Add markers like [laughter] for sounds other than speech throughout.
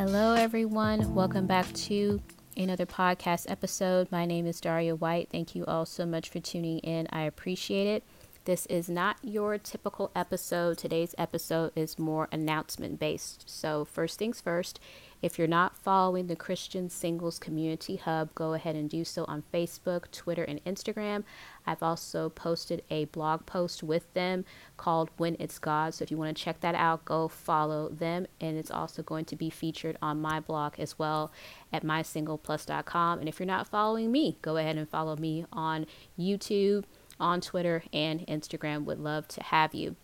Hello, everyone. Welcome back to another podcast episode. My name is Daria White. Thank you all so much for tuning in. I appreciate it. This is not your typical episode. Today's episode is more announcement based. So, first things first, if you're not following the Christian Singles Community Hub, go ahead and do so on Facebook, Twitter, and Instagram. I've also posted a blog post with them called When It's God. So if you want to check that out, go follow them. And it's also going to be featured on my blog as well at mysingleplus.com. And if you're not following me, go ahead and follow me on YouTube, on Twitter, and Instagram. Would love to have you.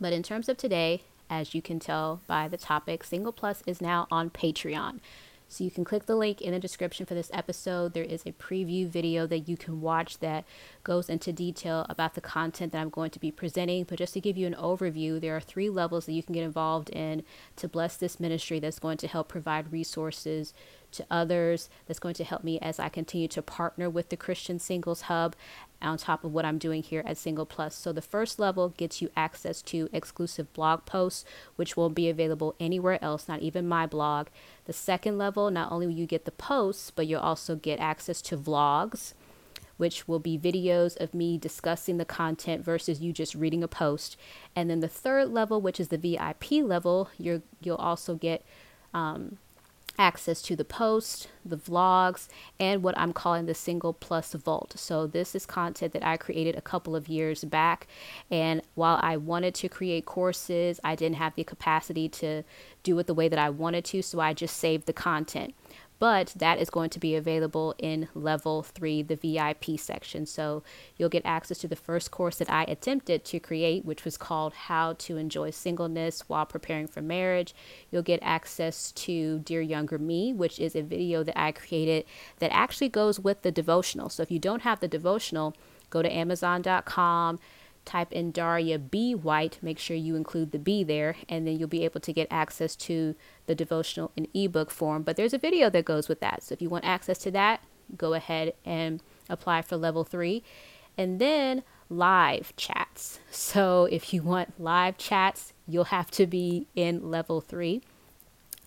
But in terms of today, as you can tell by the topic, Single Plus is now on Patreon. So you can click the link in the description for this episode. There is a preview video that you can watch that goes into detail about the content that I'm going to be presenting. But just to give you an overview, there are three levels that you can get involved in to bless this ministry that's going to help provide resources to others, that's going to help me as I continue to partner with the Christian Singles Hub on top of what I'm doing here at Single Plus. So the first level gets you access to exclusive blog posts, which won't be available anywhere else, not even my blog. The second level, not only will you get the posts, but you'll also get access to vlogs which will be videos of me discussing the content versus you just reading a post. And then the third level, which is the VIP level, you will also get um, access to the post, the vlogs, and what I'm calling the Single Plus Vault. So, this is content that I created a couple of years back. And while I wanted to create courses, I didn't have the capacity to do it the way that I wanted to. So, I just saved the content but that is going to be available in level three, the VIP section. So you'll get access to the first course that I attempted to create, which was called How to Enjoy Singleness While Preparing for Marriage. You'll get access to Dear Younger Me, which is a video that I created that actually goes with the devotional. So if you don't have the devotional, go to Amazon.com type in Daria B. White, make sure you include the B there, and then you'll be able to get access to the devotional in ebook form. But there's a video that goes with that. So if you want access to that, go ahead and apply for level three. And then live chats. [laughs] So if you want live chats, you'll have to be in level three.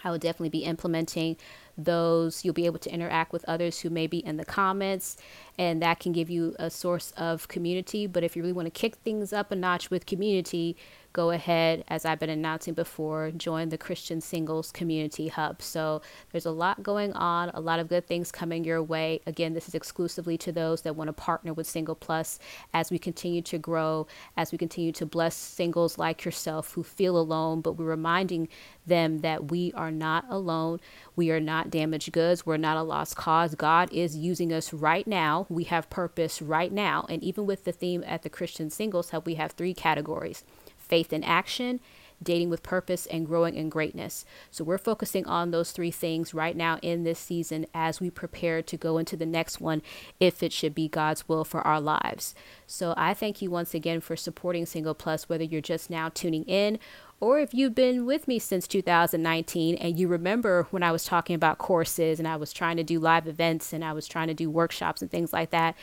I will definitely be implementing those. You'll be able to interact with others who may be in the comments, and that can give you a source of community. But if you really want to kick things up a notch with community, go ahead, as I've been announcing before, join the Christian Singles Community Hub. So there's a lot going on, a lot of good things coming your way. Again, this is exclusively to those that want to partner with Single Plus as we continue to grow, as we continue to bless singles like yourself who feel alone, but we're reminding them that we are not alone. We are not damaged goods. We're not a lost cause. God is using us right now. We have purpose right now. And even with the theme at the Christian Singles Hub, we have three categories faith in action, dating with purpose, and growing in greatness. So we're focusing on those three things right now in this season as we prepare to go into the next one if it should be God's will for our lives. So I thank you once again for supporting Single Plus, whether you're just now tuning in or if you've been with me since 2019 and you remember when I was talking about courses and I was trying to do live events and I was trying to do workshops and things like that.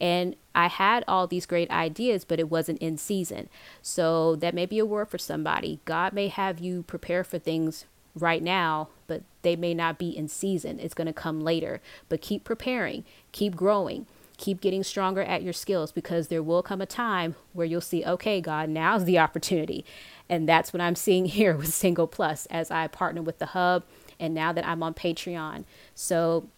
And I had all these great ideas, but it wasn't in season. So that may be a word for somebody. God may have you prepare for things right now, but they may not be in season. It's going to come later. But keep preparing, keep growing keep getting stronger at your skills because there will come a time where you'll see, okay, God, now's the opportunity. And that's what I'm seeing [laughs] here with Single Plus as I partner with the Hub and now that I'm on Patreon. So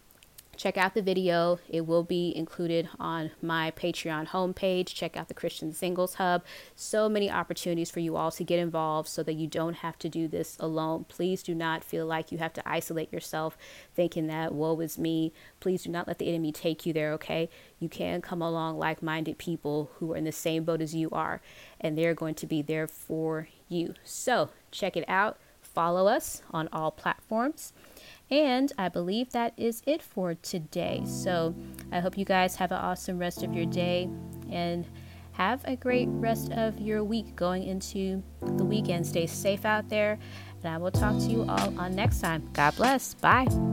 check out the video. It will be included on my Patreon homepage. Check out the Christian Singles Hub. So many opportunities for you all to get involved so that you don't have to do this alone. Please do not feel like you have to isolate yourself thinking that woe is me. Please do not let the enemy take you there, okay? You can come along like minded people who are in the same boat as you are, and they're going to be there for you. So check it out. Follow us on all platforms. And I believe that is it for today. So I hope you guys have an awesome rest of your day and have a great rest of your week going into the weekend. Stay safe out there. And I will talk to you all on next time. God bless. Bye.